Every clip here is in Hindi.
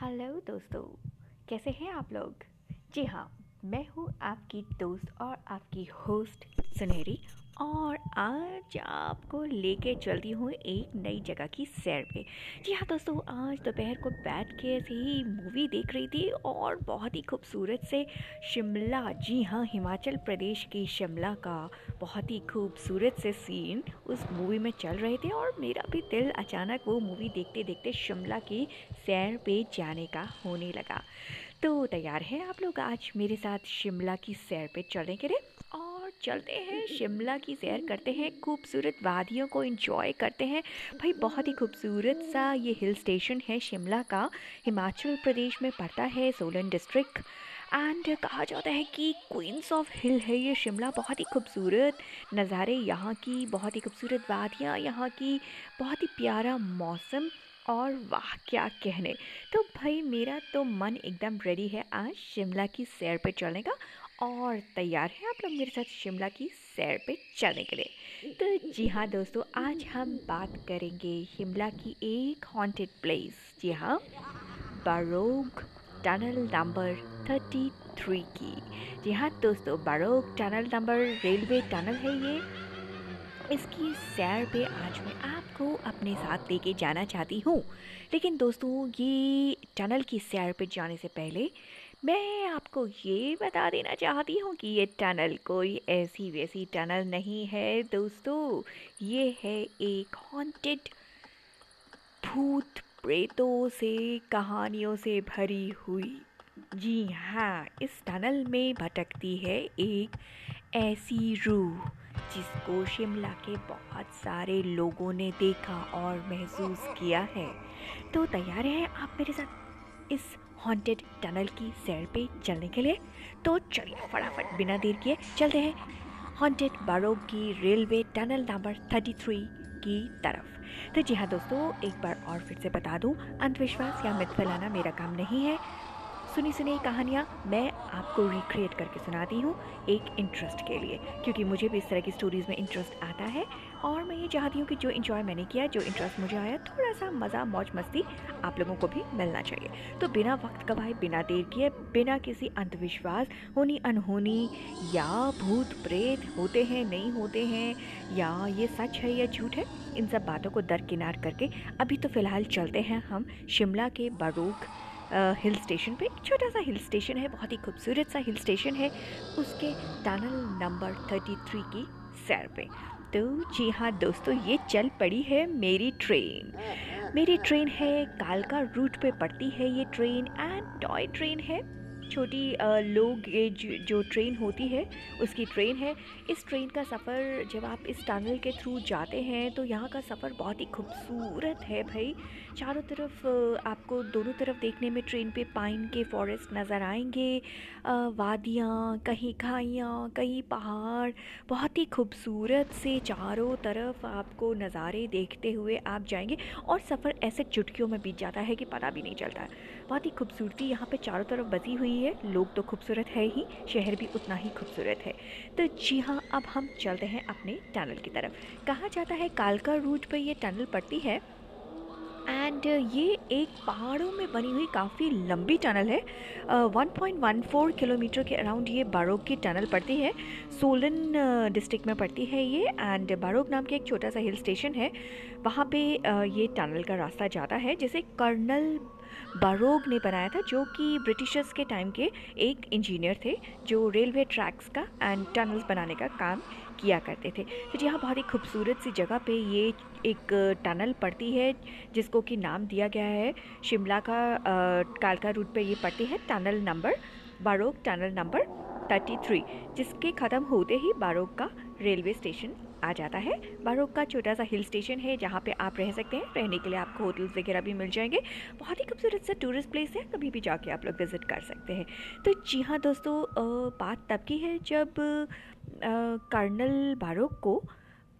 हेलो दोस्तों, कैसे हैं आप लोग? जी हाँ मैं हूँ आपकी दोस्त और आपकी होस्ट सुनहरी और आज आपको लेके चलती हूँ एक नई जगह की सैर पे। जी हाँ दोस्तों, आज दोपहर को बैठ के ऐसे ही मूवी देख रही थी और बहुत ही खूबसूरत से शिमला, जी हाँ हिमाचल प्रदेश की शिमला का बहुत ही खूबसूरत से सीन उस मूवी में चल रहे थे और मेरा भी दिल अचानक वो मूवी देखते देखते शिमला की सैर पे जाने का होने लगा। तो तैयार है आप लोग आज मेरे साथ शिमला की सैर पे चलने के लिए? चलते हैं, शिमला की सैर करते हैं, खूबसूरत वादियों को इंजॉय करते हैं। भाई, बहुत ही खूबसूरत सा ये हिल स्टेशन है शिमला का। हिमाचल प्रदेश में पड़ता है सोलन डिस्ट्रिक्ट एंड कहा जाता है कि क्वींस ऑफ़ हिल है ये शिमला। बहुत ही खूबसूरत नज़ारे यहाँ की, बहुत ही खूबसूरत वादियाँ यहाँ की, बहुत ही प्यारा मौसम और वाह, क्या कहने। तो भाई, मेरा तो मन एकदम रेडी है आज शिमला की सैर पे चलने का। और तैयार हैं आप लोग मेरे साथ शिमला की सैर पे चलने के लिए। तो जी हाँ दोस्तों, आज हम बात करेंगे शिमला की एक हॉन्टेड प्लेस जी हाँ Barog tunnel number thirty three की। जी हाँ दोस्तों Barog tunnel number railway tunnel है ये। इसकी सैर पे आज मैं आपको अपने साथ लेके जाना चाहती हूँ। लेकिन दोस्तों, ये टनल की सैर पे जाने से पहले मैं आपको ये बता देना चाहती हूँ कि ये टनल कोई ऐसी वैसी टनल नहीं है, दोस्तों। ये है एक हॉन्टेड भूत प्रेतों से, कहानियों से भरी हुई। जी हाँ इस टनल में भटकती है एक ऐसी रूह, जिसको शिमला के बहुत सारे लोगों ने देखा और महसूस किया है। तो तैयार हैं आप मेरे साथ इस हॉन्टेड टनल की सैर पे चलने के लिए। तो चलिए फटाफट बिना देर किए चलते हैं हॉन्टेड बारोग की रेलवे टनल नंबर 33 की तरफ़। तो जी हाँ दोस्तों, एक बार और फिर से बता दूँ, अंधविश्वास या मिथ फैलाना मेरा काम नहीं है। सुनी सुनी कहानियाँ मैं आपको रिक्रिएट करके सुनाती हूँ एक इंटरेस्ट के लिए, क्योंकि मुझे भी इस तरह की स्टोरीज़ में इंटरेस्ट आता है। और मैं ये चाहती हूँ कि जो इन्जॉय मैंने किया, जो इंटरेस्ट मुझे आया थोड़ा सा मज़ा मौज मस्ती आप लोगों को भी मिलना चाहिए। तो बिना वक्त गवाए, बिना देर किए, बिना किसी अंधविश्वास, होनी अनहोनी या भूत प्रेत होते हैं, नहीं होते हैं, या ये सच है या झूठ है, इन सब बातों को दरकिनार करके अभी तो फ़िलहाल चलते हैं हम शिमला के बारूक हिल स्टेशन पे। एक छोटा सा हिल स्टेशन है, बहुत ही खूबसूरत सा हिल स्टेशन है, उसके टनल नंबर थर्टी थ्री की सैर पे। तो जी हाँ दोस्तों, ये चल पड़ी है मेरी ट्रेन मेरी ट्रेन है, कालका रूट पे पड़ती है ये ट्रेन एंड टॉय ट्रेन है। छोटी लोग गेज जो ट्रेन होती है, उसकी ट्रेन है। इस ट्रेन का सफ़र जब आप इस टनल के थ्रू जाते हैं तो यहाँ का सफ़र बहुत ही खूबसूरत है भाई। चारों तरफ़ आपको दोनों तरफ़ देखने में ट्रेन पे पाइन के फॉरेस्ट नज़र आएँगे। वादियाँ, कहीं खाइयाँ, कहीं पहाड़, बहुत ही खूबसूरत से चारों तरफ़ आपको नज़ारे देखते हुए आप जाएँगे। और सफ़र ऐसे चुटकियों में बीत जाता है कि पता भी नहीं चलता। बहुत ही खूबसूरती यहाँ पे चारों तरफ़ बसी हुई है। लोग तो खूबसूरत है ही शहर भी उतना ही खूबसूरत है। तो जी हाँ अब हम चलते हैं अपने टनल की तरफ़। कहा जाता है कालका रूट पर ये टनल पड़ती है। एंड ये एक पहाड़ों में बनी हुई काफ़ी लंबी टनल है। uh, 1.14 किलोमीटर के अराउंड ये बारोग की टनल पड़ती है। सोलन डिस्ट्रिक्ट में पड़ती है ये। एंड बारोग नाम के एक छोटा सा हिल स्टेशन है। वहाँ पे ये टनल का रास्ता जाता है जिसे कर्नल बारोग ने बनाया था, जो कि ब्रिटिशर्स के टाइम के एक इंजीनियर थे, जो रेलवे ट्रैक्स का एंड टनल्स बनाने का काम किया करते थे। तो यहाँ बहुत ही खूबसूरत सी जगह पे ये एक टनल पड़ती है, जिसको कि नाम दिया गया है, शिमला का कालका रूट पे ये पड़ती है tunnel number Barog tunnel number 33 जिसके ख़त्म होते ही बारोग का रेलवे स्टेशन आ जाता है। बारोक का छोटा सा हिल स्टेशन है, जहाँ पे आप रह सकते हैं। रहने के लिए आपको होटल्स वगैरह भी मिल जाएँगे। बहुत ही खूबसूरत सा टूरिस्ट प्लेस है, कभी भी जाके आप लोग विज़िट कर सकते हैं। तो जी हाँ दोस्तों बात तब की है जब कर्नल बारोक को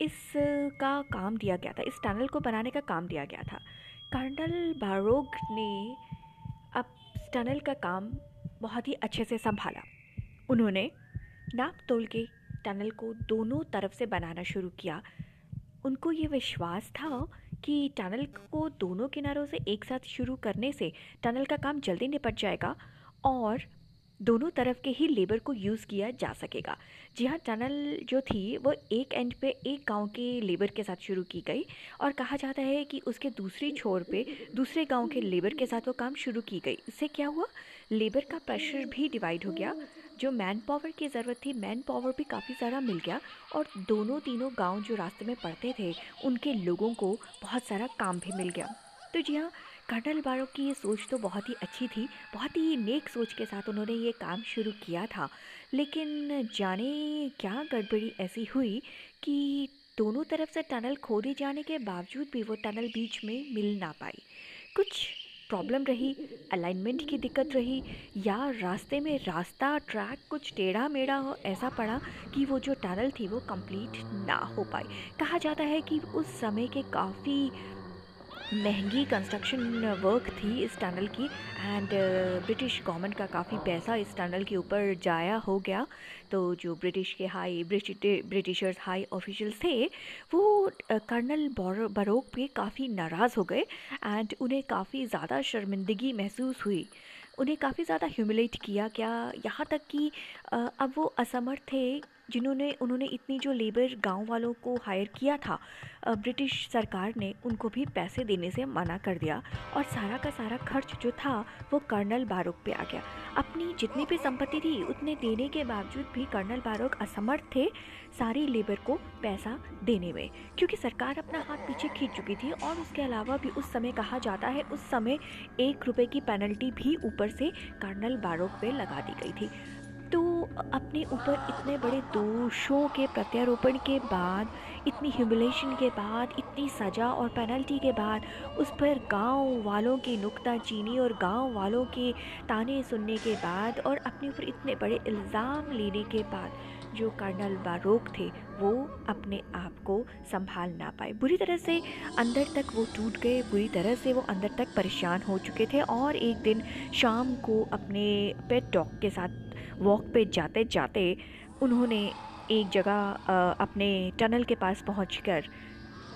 इस का काम दिया गया था, इस टनल को बनाने का काम दिया गया था। कर्नल बारोक ने अब टनल का काम बहुत ही अच्छे से संभाला। उन्होंने नाप तोल के टनल को दोनों तरफ़ से बनाना शुरू किया। उनको ये विश्वास था कि टनल को दोनों किनारों से एक साथ शुरू करने से टनल का काम जल्दी निपट जाएगा और दोनों तरफ़ के ही लेबर को यूज़ किया जा सकेगा। जी हाँ टनल जो थी, वो एक एंड पे एक गाँव के लेबर के साथ शुरू की गई और कहा जाता है कि उसके दूसरी छोर पे दूसरे गाँव के लेबर के साथ वो काम शुरू की गई। इससे क्या हुआ? लेबर का प्रेशर भी डिवाइड हो गया जो मैन पावर की ज़रूरत थी मैन पावर भी काफ़ी सारा मिल गया और दोनों तीनों गाँव जो रास्ते में पड़ते थे, उनके लोगों को बहुत सारा काम भी मिल गया। तो जी हाँ कर्नल बारो की ये सोच तो बहुत ही अच्छी थी, बहुत ही नेक सोच के साथ उन्होंने ये काम शुरू किया था। लेकिन जाने क्या गड़बड़ी ऐसी हुई कि दोनों तरफ़ से टनल खोदे जाने के बावजूद भी वो टनल बीच में मिल ना पाई। कुछ प्रॉब्लम रही, अलाइनमेंट की दिक्कत रही, या रास्ते में रास्ता, ट्रैक कुछ टेढ़ा मेढ़ा हो, ऐसा पड़ा कि वो जो टनल थी वो कंप्लीट ना हो पाई। कहा जाता है कि उस समय के काफ़ी महँगी कंस्ट्रक्शन वर्क थी इस टनल की एंड ब्रिटिश गवर्नमेंट का काफ़ी पैसा इस टनल के ऊपर जाया हो गया। तो जो ब्रिटिश के हाई ब्रिटिशर्स हाई ऑफिशियल्स थे, वो कर्नल बरोक पे काफ़ी नाराज़ हो गए एंड उन्हें काफ़ी ज़्यादा शर्मिंदगी महसूस हुई। उन्हें काफ़ी ज़्यादा ह्यूमिलेट किया क्या यहाँ तक कि अब वो असमर्थ थे जिन्होंने, उन्होंने इतनी जो लेबर गाँव वालों को हायर किया था ब्रिटिश सरकार ने उनको भी पैसे देने से मना कर दिया और सारा का सारा खर्च जो था, वो कर्नल बारोक पे आ गया। अपनी जितनी भी संपत्ति थी, उतने देने के बावजूद भी कर्नल बारोक असमर्थ थे सारी लेबर को पैसा देने में, क्योंकि सरकार अपना हाथ पीछे खींच चुकी थी और उसके अलावा भी उस समय कहा जाता है, उस समय एक रुपये की पेनल्टी भी ऊपर से कर्नल बारोक पे लगा दी गई थी। अपने ऊपर इतने बड़े दोषों के प्रत्यारोपण के बाद, इतनी ह्यूमिलेशन के बाद, इतनी सज़ा और पेनल्टी के बाद, उस पर गाँव वालों की नुकता चीनी और गाँव वालों के ताने सुनने के बाद और अपने ऊपर इतने बड़े इल्ज़ाम लेने के बाद जो कर्नल बारोक थे, वो अपने आप को संभाल ना पाए। बुरी तरह से अंदर तक वो टूट गए, बुरी तरह से वो अंदर तक परेशान हो चुके थे और एक दिन शाम को अपने पेट डॉग के साथ वॉक पे जाते जाते उन्होंने एक जगह अपने टनल के पास पहुँच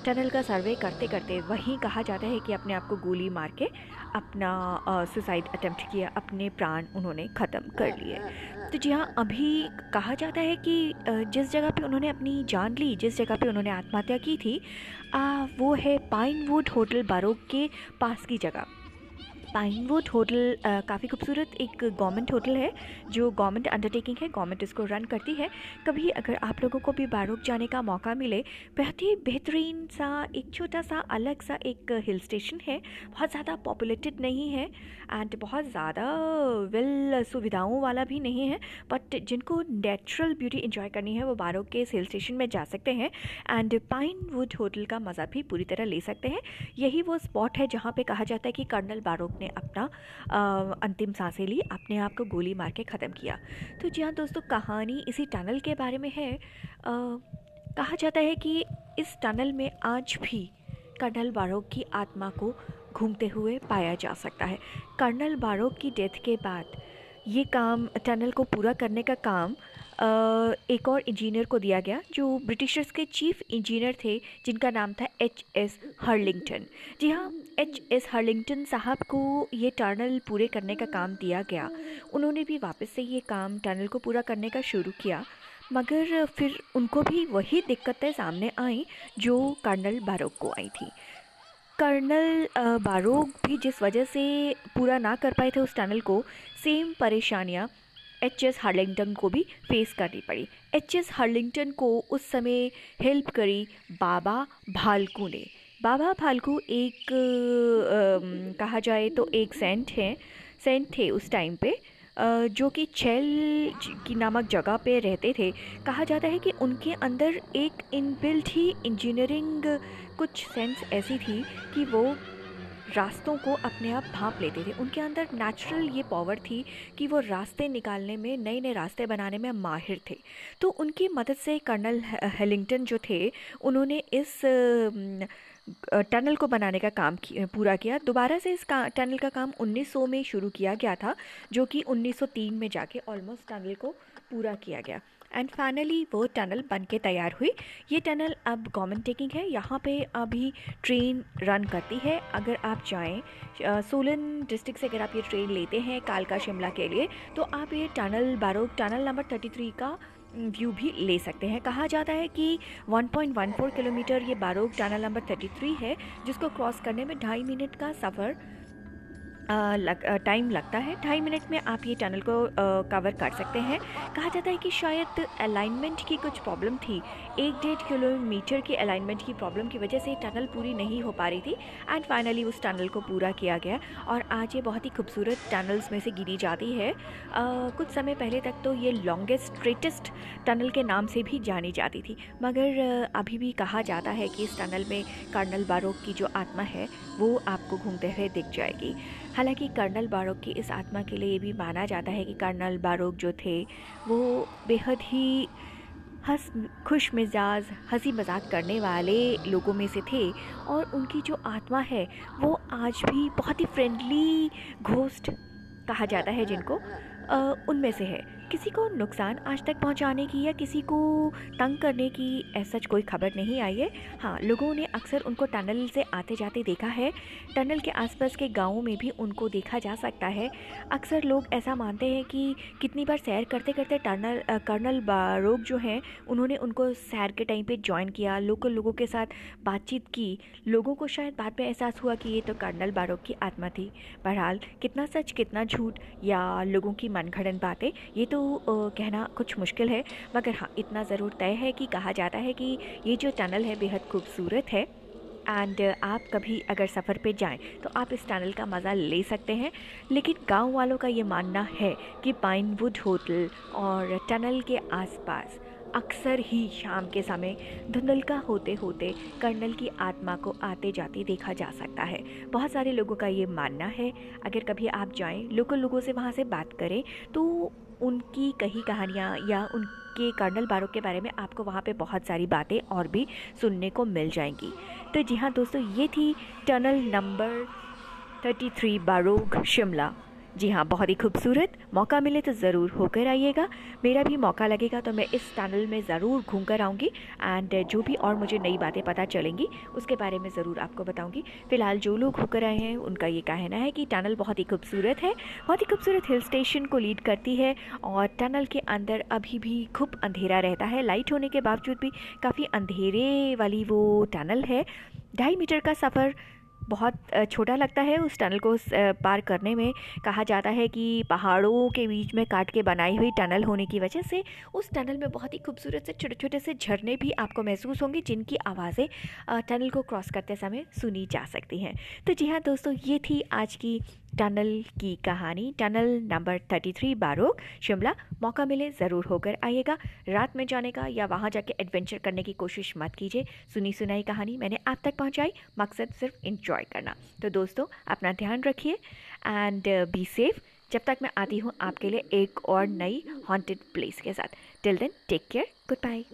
टनल का सर्वे करते करते वहीं कहा जाता है कि अपने आप को गोली मार के अपना सुसाइड अटेम्प्ट किया अपने प्राण उन्होंने ख़त्म कर लिए। तो जी हाँ अभी कहा जाता है कि जिस जगह पे उन्होंने अपनी जान ली जिस जगह पे उन्होंने आत्महत्या की थी आ, वो है पाइनवुड होटल बारोक के पास की जगह। पाइनवुड होटल काफ़ी खूबसूरत एक गवर्नमेंट होटल है, जो गवर्नमेंट अंडरटेकिंग है गवर्नमेंट इसको रन करती है। कभी अगर आप लोगों को भी बारोक जाने का मौका मिले, बहुत ही बेहतरीन सा, एक छोटा सा, अलग सा एक हिल स्टेशन है। बहुत ज़्यादा पॉपुलेटेड नहीं है एंड बहुत ज़्यादा वेल सुविधाओं वाला भी नहीं है बट जिनको नेचुरल ब्यूटी इंजॉय करनी है, वो बारोक के हिल स्टेशन में जा सकते हैं एंड पाइन वुड होटल का मज़ा भी पूरी तरह ले सकते हैं। यही वो स्पॉट है जहाँ पर कहा जाता है कि कर्नल बारोक अपना आ, अंतिम साँसें ली अपने आप को गोली मार के ख़त्म किया। तो जी हाँ दोस्तों कहानी इसी टनल के बारे में है। आ, कहा जाता है कि इस टनल में आज भी कर्नल बारोक की आत्मा को घूमते हुए पाया जा सकता है। कर्नल बारोक की डेथ के बाद ये काम टनल को पूरा करने का काम एक और इंजीनियर को दिया गया, जो ब्रिटिशर्स के चीफ इंजीनियर थे, जिनका नाम था एच एस हर्लिंगटन। जी हाँ एच एस हर्लिंगटन साहब को ये टनल पूरे करने का काम दिया गया। उन्होंने भी वापस से ये काम टनल को पूरा करने का शुरू किया। मगर फिर उनको भी वही दिक्कतें सामने आई, जो कर्नल बारोक को आई थी। कर्नल बारोक भी जिस वजह से पूरा ना कर पाए थे उस टनल को, सेम परेशानियाँ एच एस हार्लिंगटन को भी फेस करनी पड़ी। एच एस हार्लिंगटन को उस समय हेल्प करी बाबा भालकू ने। बाबा भालकू एक आ, कहा जाए तो एक सेंट हैं। सेंट थे उस टाइम पे जो कि छेल की नामक जगह पे रहते थे। कहा जाता है कि उनके अंदर एक इनबिल्ट ही इंजीनियरिंग कुछ सेंस ऐसी थी कि वो रास्तों को अपने आप भाप लेते थे। उनके अंदर नेचुरल ये पावर थी कि वो रास्ते निकालने में नए नए रास्ते बनाने में माहिर थे। तो उनकी मदद से कर्नल हेलिंगटन जो थे उन्होंने इस टनल को बनाने का काम पूरा किया। दोबारा से इस का, टनल का काम 1900 में शुरू किया गया था जो कि 1903 में जाके ऑलमोस्ट टनल को पूरा किया गया। एंड फाइनली वो टनल बन के तैयार हुई। ये टनल अब गवर्नमेंट टेकिंग है। यहाँ पे अभी ट्रेन रन करती है। अगर आप जाएँ सोलन डिस्ट्रिक्ट से अगर आप ये ट्रेन लेते हैं कालका शिमला के लिए तो आप ये tunnel Barog tunnel number thirty three का व्यू भी ले सकते हैं। कहा जाता है कि 1.14 किलोमीटर ये बारोक टनल नंबर 33 है, जिसको क्रॉस करने में ढाई मिनट का सफ़र लग टाइम लगता है। ढाई मिनट में आप ये टनल को कवर कर सकते हैं। कहा जाता है कि शायद अलाइनमेंट की कुछ प्रॉब्लम थी। एक डेढ़ किलोमीटर की अलाइनमेंट की प्रॉब्लम की वजह से टनल पूरी नहीं हो पा रही थी एंड फाइनली उस टनल को पूरा किया गया और आज ये बहुत ही खूबसूरत टनल्स में से गिरी जाती है। आ, कुछ समय पहले तक तो ये लॉन्गेस्ट स्ट्रेटेस्ट टनल के नाम से भी जानी जाती थी। मगर अभी भी कहा जाता है कि इस टनल में कर्नल बारोक की जो आत्मा है वो आपको घूमते हुए दिख जाएगी। हालाँकि कर्नल बारोक की इस आत्मा के लिए ये भी माना जाता है कि कर्नल बारोक जो थे, वो बेहद ही हंस, खुश मिजाज हँसी मज़ाक करने वाले लोगों में से थे और उनकी जो आत्मा है, वो आज भी बहुत ही फ्रेंडली घोस्ट कहा जाता है जिनको उनमें से है। किसी को नुकसान आज तक पहुँचाने की या किसी को तंग करने की ऐसा कोई खबर नहीं आई है। हाँ लोगों ने अक्सर उनको टनल से आते जाते देखा है। टनल के आसपास के गाँवों में भी उनको देखा जा सकता है। अक्सर लोग ऐसा मानते हैं कि कितनी बार सैर करते करते टनल कर्नल बारोग जो हैं, उन्होंने उनको सैर के टाइम पे ज्वाइन किया, लोकल लोगों के साथ बातचीत की। लोगों को शायद बाद में एहसास हुआ कि ये तो कर्नल बारोग की आत्मा थी। बहरहाल, कितना सच, कितना झूठ या लोगों की मनगढ़ंत बातें, ये तो कहना कुछ मुश्किल है, मगर हाँ इतना ज़रूर तय है कि कहा जाता है कि ये जो टनल है बेहद खूबसूरत है। एंड आप कभी अगर सफ़र पे जाएँ तो आप इस टनल का मज़ा ले सकते हैं, लेकिन गाँव वालों का ये मानना है कि पाइनवुड होटल और टनल के आसपास अक्सर ही शाम के समय धुंधलका होते होते कर्नल की आत्मा को आते जाते देखा जा सकता है। बहुत सारे लोगों का ये मानना है। अगर कभी आप जाएँ, लोकल लोगों से वहाँ से बात करें तो उनकी कही कहानियाँ या उनके कर्नल बारो के बारे में आपको वहाँ पे बहुत सारी बातें और भी सुनने को मिल जाएँगी। तो जी हाँ दोस्तों, ये थी tunnel number thirty three Barog Shimla. जी हाँ बहुत ही खूबसूरत। मौका मिले तो ज़रूर होकर आइएगा। मेरा भी मौका लगेगा तो मैं इस टनल में ज़रूर घूम कर आऊँगी एंड जो भी और मुझे नई बातें पता चलेंगी, उसके बारे में ज़रूर आपको बताऊँगी। फ़िलहाल जो लोग होकर आए हैं, उनका ये कहना है कि टनल बहुत ही खूबसूरत है, बहुत ही खूबसूरत हिल स्टेशन को लीड करती है और टनल के अंदर अभी भी खूब अंधेरा रहता है। लाइट होने के बावजूद भी काफ़ी अंधेरे वाली वो टनल है। ढाई मीटर का सफ़र बहुत छोटा लगता है उस टनल को पार करने में। कहा जाता है कि पहाड़ों के बीच में काट के बनाई हुई टनल होने की वजह से उस टनल में बहुत ही खूबसूरत से छोटे छोटे से झरने भी आपको महसूस होंगे, जिनकी आवाज़ें टनल को क्रॉस करते समय सुनी जा सकती हैं। तो जी हाँ दोस्तों, ये थी आज की टनल की कहानी, tunnel number thirty three Barog. Shimla, मौका मिले, ज़रूर होकर आइएगा। रात में जाने का या वहाँ जाके एडवेंचर करने की कोशिश मत कीजिए। सुनी सुनाई कहानी मैंने आप तक पहुँचाई। मकसद सिर्फ़ इंजॉय करना। तो दोस्तों, अपना ध्यान रखिए एंड बी सेफ़ जब तक मैं आती हूँ आपके लिए एक और नई हॉन्टेड प्लेस के साथ। Till then take care goodbye